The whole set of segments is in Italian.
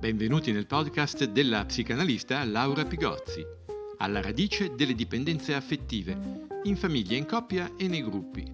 Benvenuti nel podcast della psicanalista Laura Pigozzi, alla radice delle dipendenze affettive, in famiglia, in coppia e nei gruppi.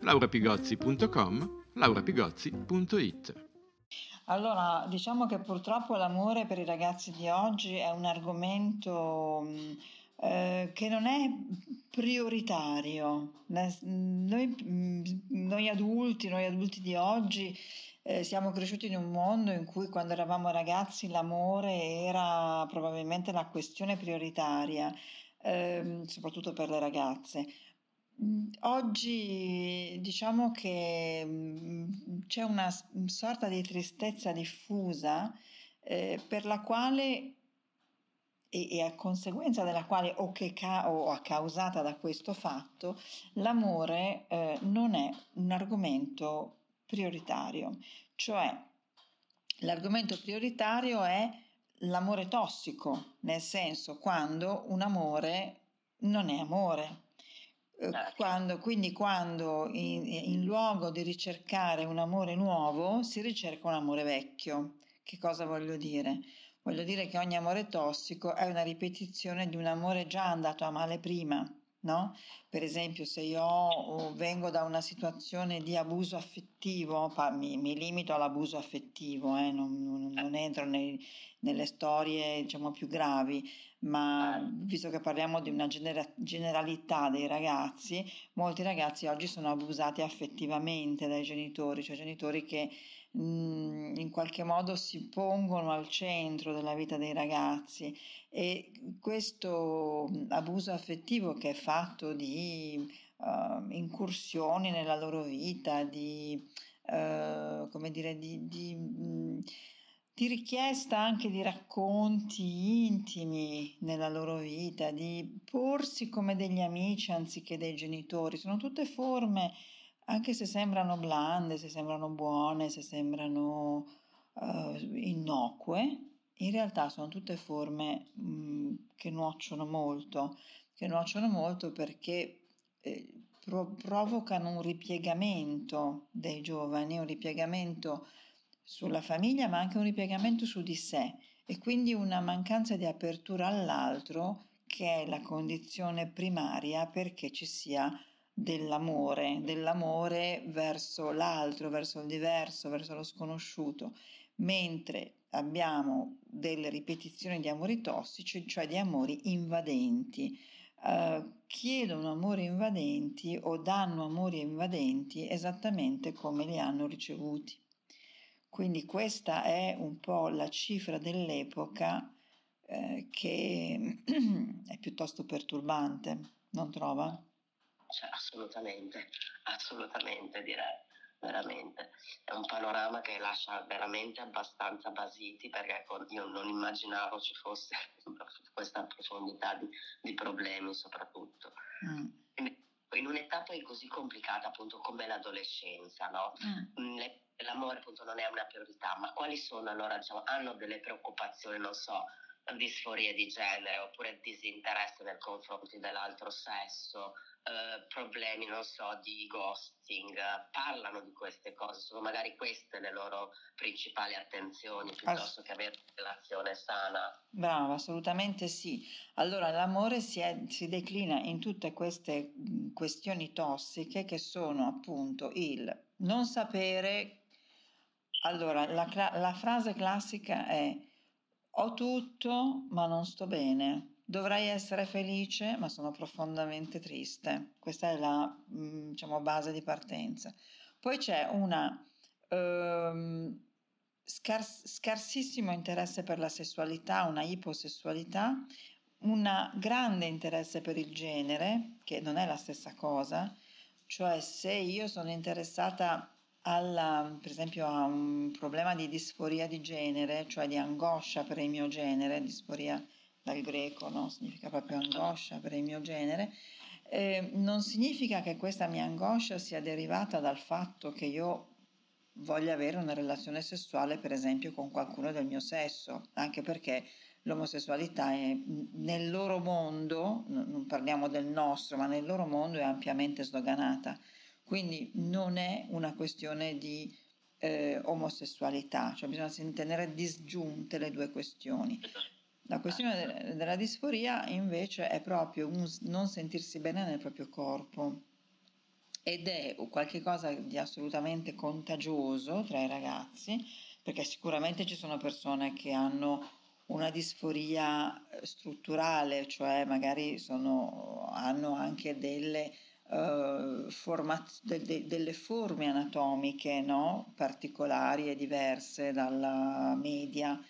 laurapigozzi.com, laurapigozzi.it allora, diciamo che purtroppo l'amore per i ragazzi di oggi è un argomento eh, che non è prioritario. Noi, noi, adulti, noi adulti di oggi, eh, siamo cresciuti in un mondo in cui quando eravamo ragazzi l'amore era probabilmente la questione prioritaria, eh, soprattutto per le ragazze. Oggi diciamo che mm, c'è una sorta di tristezza diffusa eh, per la quale e, a conseguenza della quale o, che ca- o causata da questo fatto l'amore eh, non è un argomento prioritario, cioè l'argomento prioritario è l'amore tossico, nel senso quando un amore non è amore. Eh, certo. Quando, quindi quando in, in, luogo di ricercare un amore nuovo si ricerca un amore vecchio. Che cosa voglio dire? Voglio dire che ogni amore tossico è una ripetizione di un amore già andato a male prima. No? Per esempio, se io vengo da una situazione di abuso affettivo, mi, mi limito all'abuso affettivo, eh, non, non, non, entro nei, nelle storie diciamo, più gravi, ma visto che parliamo di una genera- generalità dei ragazzi, molti ragazzi oggi sono abusati affettivamente dai genitori, cioè genitori che mh, mhmm, in qualche modo si pongono al centro della vita dei ragazzi. E questo mhmm, abuso affettivo che è fatto di uh, incursioni nella loro vita, di, uh, come dire, di, di mh, mhmm, di richiesta anche di racconti intimi nella loro vita, di porsi come degli amici anziché dei genitori, sono tutte forme, anche se sembrano blande, se sembrano buone, se sembrano uh, innocue, in realtà sono tutte forme mh, che nuociono molto, che nuociono molto perché eh, pro- provocano un ripiegamento dei giovani, un ripiegamento sulla famiglia, ma anche un ripiegamento su di sé e quindi una mancanza di apertura all'altro che è la condizione primaria perché ci sia dell'amore, dell'amore verso l'altro, verso il diverso, verso lo sconosciuto, mentre abbiamo delle ripetizioni di amori tossici, cioè di amori invadenti. Uh, chiedono amori invadenti o danno amori invadenti esattamente come li hanno ricevuti. Quindi questa è un po' la cifra dell'epoca eh, che è piuttosto perturbante, non trova? Cioè, assolutamente, assolutamente direi, veramente. È un panorama che lascia veramente abbastanza basiti perché io non immaginavo ci fosse questa profondità di, di problemi soprattutto. Mm. In un'età poi così complicata appunto come l'adolescenza, no? Mm. Le l'amore appunto non è una priorità, ma quali sono allora, diciamo, hanno delle preoccupazioni, non so, disforie di genere oppure disinteresse nei confronti dell'altro sesso, eh, problemi, non so, di ghosting, parlano di queste cose, sono magari queste le loro principali attenzioni piuttosto Ass- che avere una relazione sana. Brava, assolutamente sì. Allora l'amore si, è, si declina in tutte queste questioni tossiche che sono appunto il non sapere allora, la, la frase classica è ho tutto ma non sto bene, dovrei essere felice ma sono profondamente triste. Questa è la mm, diciamo, base di partenza. Poi c'è una um, scars- scarsissimo interesse per la sessualità, una iposessualità, un grande interesse per il genere, che non è la stessa cosa, cioè se io sono interessata alla, per esempio a un problema di disforia di genere, cioè di angoscia per il mio genere, disforia dal greco no? significa proprio angoscia per il mio genere, eh, non significa che questa mia angoscia sia derivata dal fatto che io voglia avere una relazione sessuale, per esempio, con qualcuno del mio sesso, anche perché l'omosessualità è nel loro mondo, non parliamo del nostro, ma nel loro mondo è ampiamente sdoganata. Quindi non è una questione di, eh, omosessualità, cioè bisogna tenere disgiunte le due questioni. La questione della disforia invece è proprio un non sentirsi bene nel proprio corpo ed è qualcosa di assolutamente contagioso tra i ragazzi, perché sicuramente ci sono persone che hanno una disforia eh, strutturale, cioè magari sono, hanno anche delle, format- de- de- delle forme anatomiche no? particolari e diverse dalla media,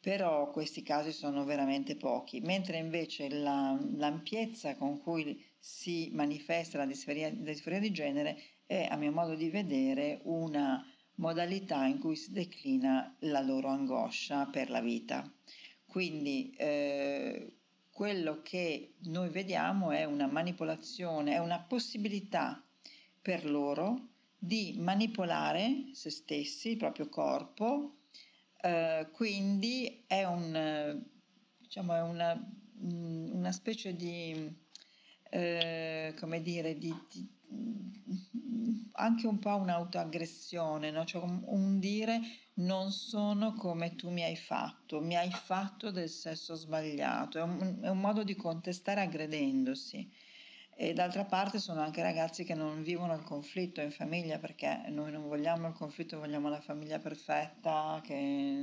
però questi casi sono veramente pochi, mentre invece la, l'ampiezza con cui si manifesta la disforia, la disforia di genere è, a mio modo di vedere, una modalità in cui si declina la loro angoscia per la vita. Quindi eh, quello che noi vediamo è una manipolazione, è una possibilità per loro di manipolare se stessi, il proprio corpo, eh, quindi è, un, diciamo, è una, mm, una, specie di, eh, come dire, di, di anche un po' un'autoaggressione, no? cioè un, un, dire non sono come tu mi hai fatto, mi hai fatto del sesso sbagliato, è un, è un modo di contestare aggredendosi. E d'altra parte sono anche ragazzi che non vivono il conflitto in famiglia perché noi non vogliamo il conflitto, vogliamo la famiglia perfetta, che,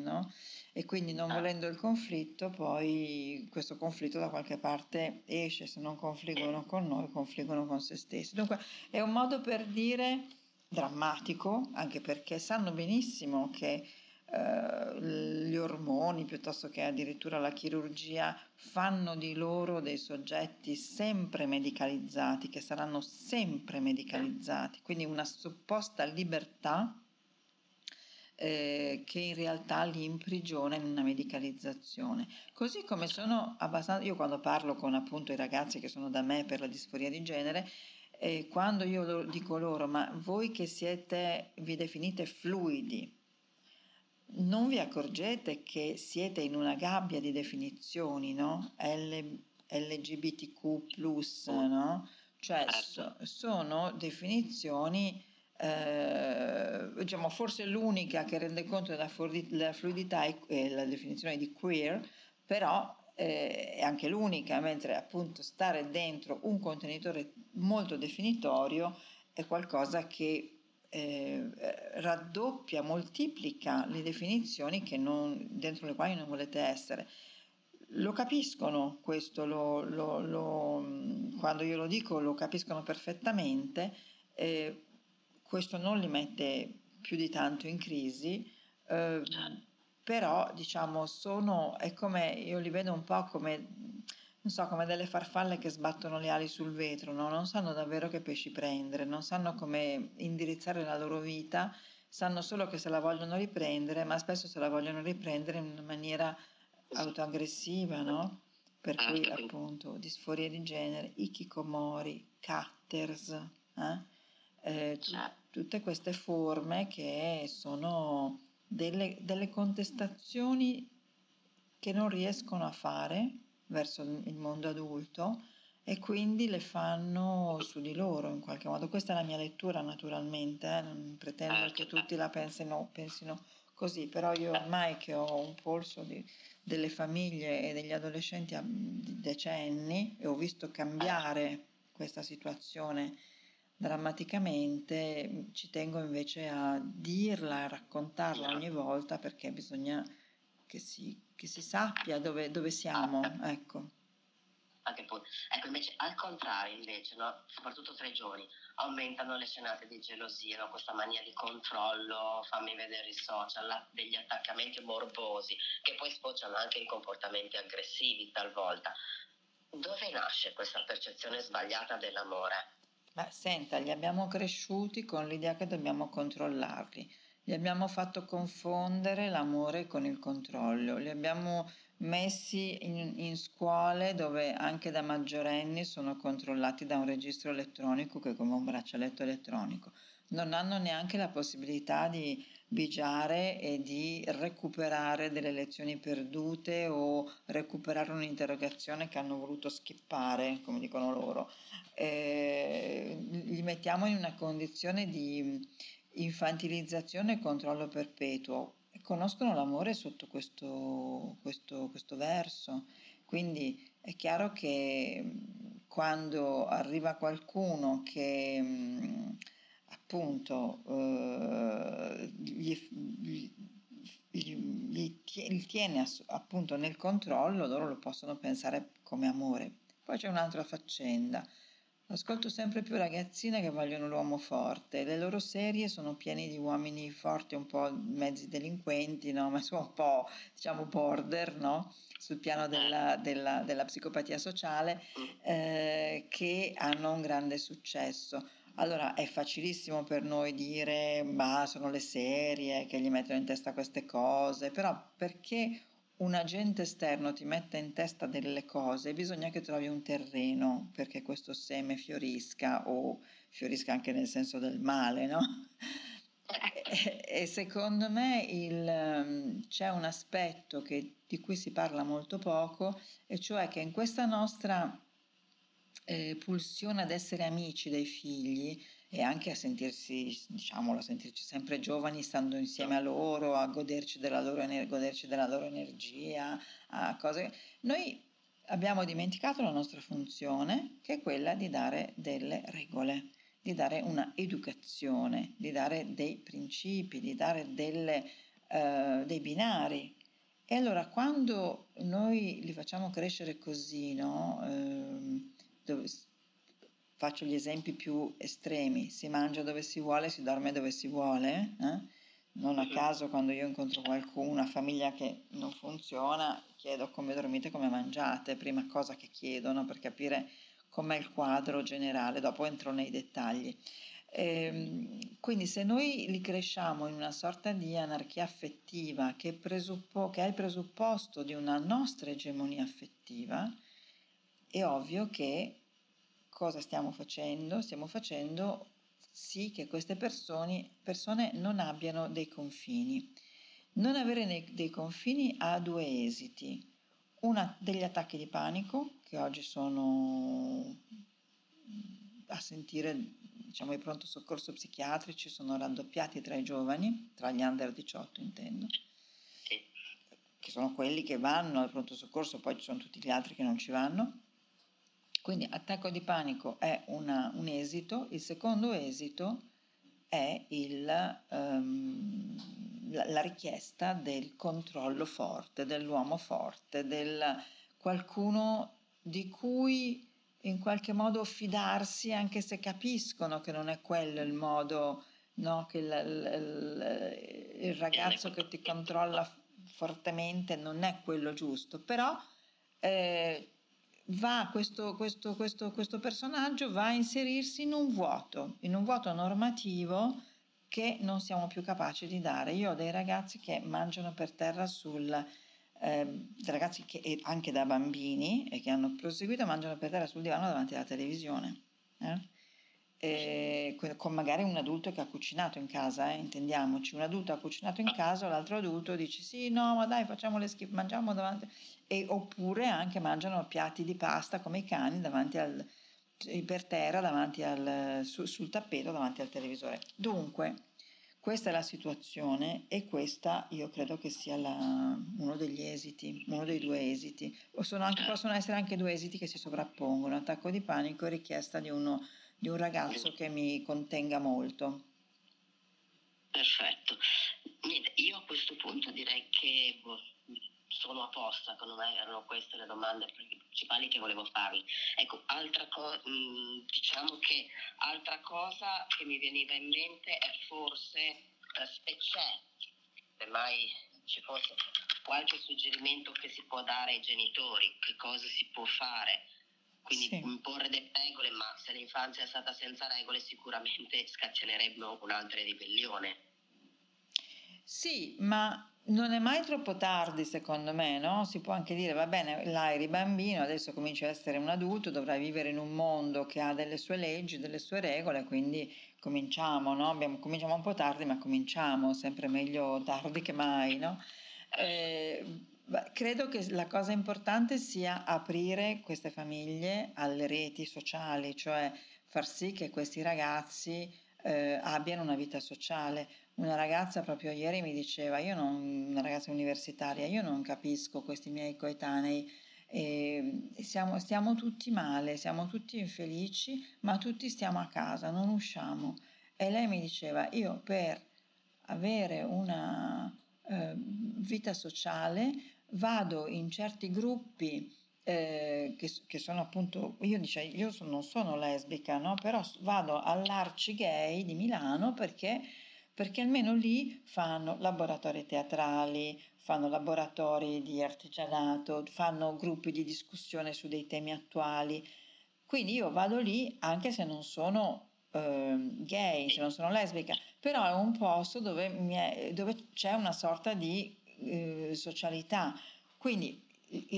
no? E quindi non ah. volendo il conflitto, poi questo conflitto da qualche parte esce, se non confliggono con noi, confliggono con se stessi. Dunque è un modo per dire drammatico, anche perché sanno benissimo che eh, gli ormoni piuttosto che addirittura la chirurgia fanno di loro dei soggetti sempre medicalizzati, che saranno sempre medicalizzati, quindi una supposta libertà eh, che in realtà li imprigiona in una medicalizzazione. Così come sono abbastanza, io quando parlo con appunto i ragazzi che sono da me per la disforia di genere, eh, quando io dico loro, ma voi che siete, vi definite fluidi, non vi accorgete che siete in una gabbia di definizioni, no? L- LGBTQ, no? Cioè so- sono definizioni, eh, diciamo, forse l'unica che rende conto della, fluidità è la definizione di queer, però eh, è anche l'unica, mentre appunto stare dentro un contenitore molto definitorio è qualcosa che eh, raddoppia, moltiplica le definizioni non, dentro le quali non volete essere. Lo capiscono questo, lo, lo, lo, quando io lo dico lo capiscono perfettamente, eh, questo non li mette più di tanto in crisi, eh, però diciamo sono, è come, io li vedo un po' come non so, come delle farfalle che sbattono le ali sul vetro, no? non sanno davvero che pesci prendere, non sanno come indirizzare la loro vita, sanno solo che se la vogliono riprendere, ma spesso se la vogliono riprendere in maniera autoaggressiva, no? Per cui appunto disforia di genere, ikikomori, cutters, eh? Eh, t- tutte queste forme che sono delle, delle contestazioni che non riescono a fare verso il mondo adulto e quindi le fanno su di loro in qualche modo. Questa è la mia lettura naturalmente, eh? non pretendo che certo. tutti la pensino, pensino così, però io ormai che ho un polso di, delle famiglie e degli adolescenti di decenni e ho visto cambiare questa situazione drammaticamente, ci tengo invece a dirla, a raccontarla ogni volta perché bisogna che si, che si sappia dove, dove siamo, ecco. Ecco, invece al contrario, invece, no? soprattutto tra i giovani, aumentano le scenate di gelosia, no? questa mania di controllo, fammi vedere i social, degli attaccamenti morbosi, che poi sfociano anche in comportamenti aggressivi talvolta. Dove nasce questa percezione sbagliata dell'amore? Beh, senta, li abbiamo cresciuti con l'idea che dobbiamo controllarli gli abbiamo fatto confondere l'amore con il controllo, li abbiamo messi in, in, scuole dove anche da maggiorenni sono controllati da un registro elettronico che è come un braccialetto elettronico. Non hanno neanche la possibilità di bigiare e di recuperare delle lezioni perdute o recuperare un'interrogazione che hanno voluto skippare, come dicono loro. Eh, li mettiamo in una condizione di infantilizzazione e controllo perpetuo conoscono l'amore sotto questo, questo, questo verso. Quindi è chiaro che quando arriva qualcuno che appunto eh, gli, gli, gli, gli, tiene appunto nel controllo, loro lo possono pensare come amore. Poi c'è un'altra faccenda. Ascolto sempre più ragazzine che vogliono l'uomo forte. Le loro serie sono piene di uomini forti, un po' mezzi delinquenti, no? ma sono un po' diciamo border, no? sul piano della, della, della psicopatia sociale, eh, che hanno un grande successo. Allora è facilissimo per noi dire ma sono le serie che gli mettono in testa queste cose, però perché un agente esterno ti mette in testa delle cose, bisogna che trovi un terreno perché questo seme fiorisca o fiorisca anche nel senso del male, no? E, e secondo me il, ehm, c'è un aspetto che, di cui si parla molto poco, e cioè che in questa nostra eh, pulsione ad essere amici dei figli e anche a sentirsi, diciamolo, a sentirci sempre giovani stando insieme a loro, a goderci della loro, goderci della loro energia, a cose... Noi abbiamo dimenticato la nostra funzione, che è quella di dare delle regole, di dare una educazione, di dare dei principi, di dare delle, uh, dei binari. E allora quando noi li facciamo crescere così, no? Uh, dove, faccio gli esempi più estremi, si mangia dove si vuole, si dorme dove si vuole, eh? non a caso quando io incontro qualcuno, una famiglia che non funziona, chiedo come dormite, come mangiate, prima cosa che chiedono per capire com'è il quadro generale, dopo entro nei dettagli. Ehm, quindi se noi li cresciamo in una sorta di anarchia affettiva che, presuppo, che è il presupposto di una nostra egemonia affettiva, è ovvio che cosa stiamo facendo? Stiamo facendo sì che queste persone, persone non abbiano dei confini. Non avere dei confini ha due esiti. Una degli attacchi di panico, che oggi sono a sentire, diciamo, i pronto soccorso psichiatrici sono raddoppiati tra i giovani, tra gli under 18 intendo, che sono quelli che vanno al pronto soccorso, poi ci sono tutti gli altri che non ci vanno quindi attacco di panico è una, un esito, il secondo esito è il, um, la, la, richiesta del controllo forte, dell'uomo forte, del qualcuno di cui in qualche modo fidarsi anche se capiscono che non è quello il modo, no? che il, il, il ragazzo che ti controlla fortemente non è quello giusto, però eh, va questo, questo, questo, questo personaggio va a inserirsi in un vuoto, in un vuoto normativo che non siamo più capaci di dare. Io ho dei ragazzi che mangiano per terra sul, eh, ragazzi che anche da bambini e che hanno proseguito mangiano per terra sul divano davanti alla televisione. Eh? Eh, con magari un adulto che ha cucinato in casa, eh, intendiamoci, un adulto ha cucinato in casa, l'altro adulto dice sì, no, ma dai, facciamo le schifo, mangiamo davanti, e, oppure anche mangiano piatti di pasta come i cani davanti al, per terra, davanti al, su, sul tappeto, davanti al televisore. Dunque, questa è la situazione e questa io credo che sia la, uno degli esiti, uno dei due esiti. Anche, possono essere anche due esiti che si sovrappongono, attacco di panico e richiesta di uno di un ragazzo che mi contenga molto. Perfetto. Io a questo punto direi che boh, sono a posto, secondo me erano queste le domande principali che volevo farle. Ecco, altra cosa, mm, diciamo che altra cosa che mi veniva in mente è forse eh, se c'è, se mai ci fosse qualche suggerimento che si può dare ai genitori, che cosa si può fare quindi sì. imporre delle regole, ma se l'infanzia è stata senza regole sicuramente scatenerebbe un'altra ribellione. Sì, ma non è mai troppo tardi secondo me, no? Si può anche dire, va bene, là eri bambino, adesso cominci a essere un adulto, dovrai vivere in un mondo che ha delle sue leggi, delle sue regole, quindi cominciamo, no? Abbiamo, cominciamo un po' tardi, ma cominciamo, sempre meglio tardi che mai, no? Eh, Beh, credo che la cosa importante sia aprire queste famiglie alle reti sociali, cioè far sì che questi ragazzi eh, abbiano una vita sociale. Una ragazza proprio ieri mi diceva, non, una ragazza universitaria, io non capisco questi miei coetanei, eh, siamo, stiamo tutti male, siamo tutti infelici, ma tutti stiamo a casa, non usciamo. E lei mi diceva, io per avere una eh, vita sociale vado in certi gruppi eh, che, che, sono appunto, io, dice, io sono, non sono lesbica, no? però vado all'Arci Gay di Milano perché, perché almeno lì fanno laboratori teatrali, fanno laboratori di artigianato, fanno gruppi di discussione su dei temi attuali. Quindi io vado lì anche se non sono eh, gay, se non sono lesbica, però è un posto dove, è, dove c'è una sorta di eh, socialità. Quindi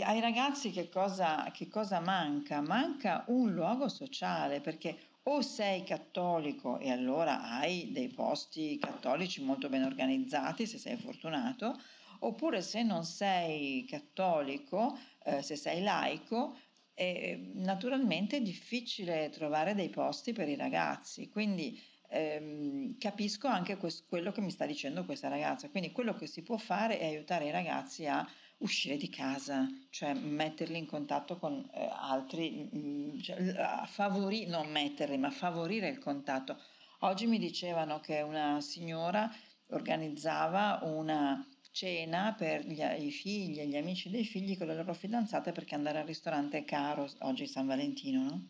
ai ragazzi che cosa, che cosa manca? Manca un luogo sociale perché o sei cattolico e allora hai dei posti cattolici molto ben organizzati se sei fortunato, oppure se non sei cattolico, eh, se sei laico, è naturalmente difficile trovare dei posti per i ragazzi. Quindi ehm, capisco anche questo, quello che mi sta dicendo questa ragazza. Quindi quello che si può fare è aiutare i ragazzi a uscire di casa, cioè metterli in contatto con eh, altri, mh, mm, cioè, favorire, non metterli, ma favorire il contatto. Oggi mi dicevano che una signora organizzava una cena per gli, i figli e gli amici dei figli con le loro fidanzate perché andare al ristorante è caro, oggi San Valentino, no?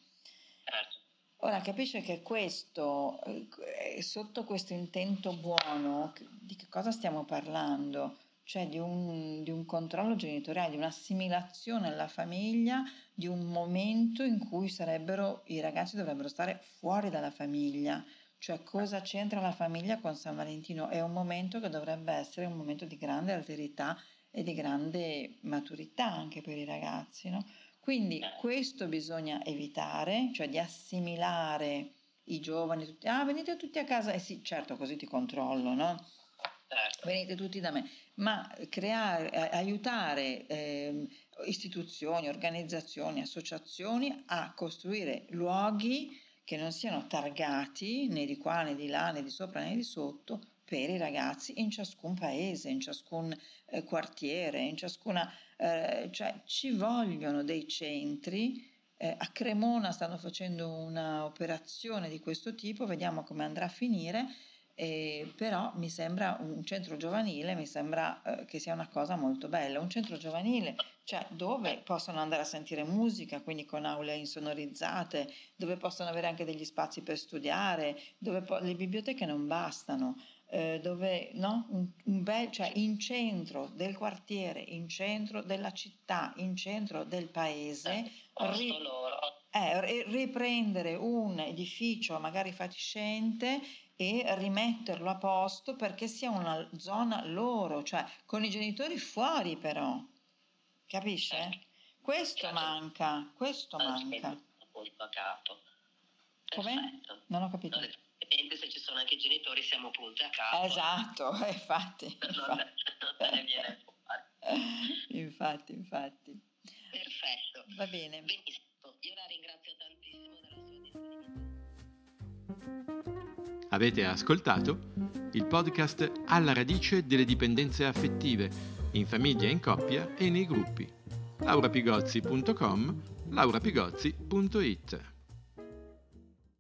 Certo. Ora capisce che questo, eh, sotto questo intento buono, di che cosa stiamo parlando? cioè di un, di un, controllo genitoriale, di un'assimilazione alla famiglia, di un momento in cui sarebbero, i ragazzi dovrebbero stare fuori dalla famiglia. Cioè cosa c'entra la famiglia con San Valentino? È un momento che dovrebbe essere un momento di grande alterità e di grande maturità anche per i ragazzi. No? Quindi questo bisogna evitare, cioè di assimilare i giovani, tutti, ah venite tutti a casa, eh sì certo così ti controllo, no? Certo. Venite tutti da me, ma creare, aiutare eh, istituzioni, organizzazioni, associazioni a costruire luoghi che non siano targati né di qua né di là né di sopra né di sotto per i ragazzi in ciascun paese, in ciascun eh, quartiere, in ciascuna... Eh, cioè ci vogliono dei centri. Eh, a Cremona stanno facendo un'operazione di questo tipo, vediamo come andrà a finire eh, però mi sembra un centro giovanile, mi sembra eh, che sia una cosa molto bella. Un centro giovanile, cioè dove possono andare a sentire musica, quindi con aule insonorizzate, dove possono avere anche degli spazi per studiare, dove po- le biblioteche non bastano. Eh, dove no? un, un bel, cioè in centro del quartiere, in centro della città, in centro del paese, ri- eh, riprendere un edificio magari fatiscente e rimetterlo a posto perché sia una zona loro, cioè con i genitori fuori però. Capisce? Certo. Questo certo. manca, questo manca. Come? Non ho capito. Se ci sono anche i genitori siamo punti a capo. Esatto, infatti. infatti. Non, non ne viene fuori. infatti, infatti. Perfetto. Va bene. Benissimo. Io la ringrazio tantissimo della sua disponibilità. Avete ascoltato il podcast Alla radice delle dipendenze affettive, in famiglia, in coppia e nei gruppi. laurapigozzi.com, laurapigozzi.it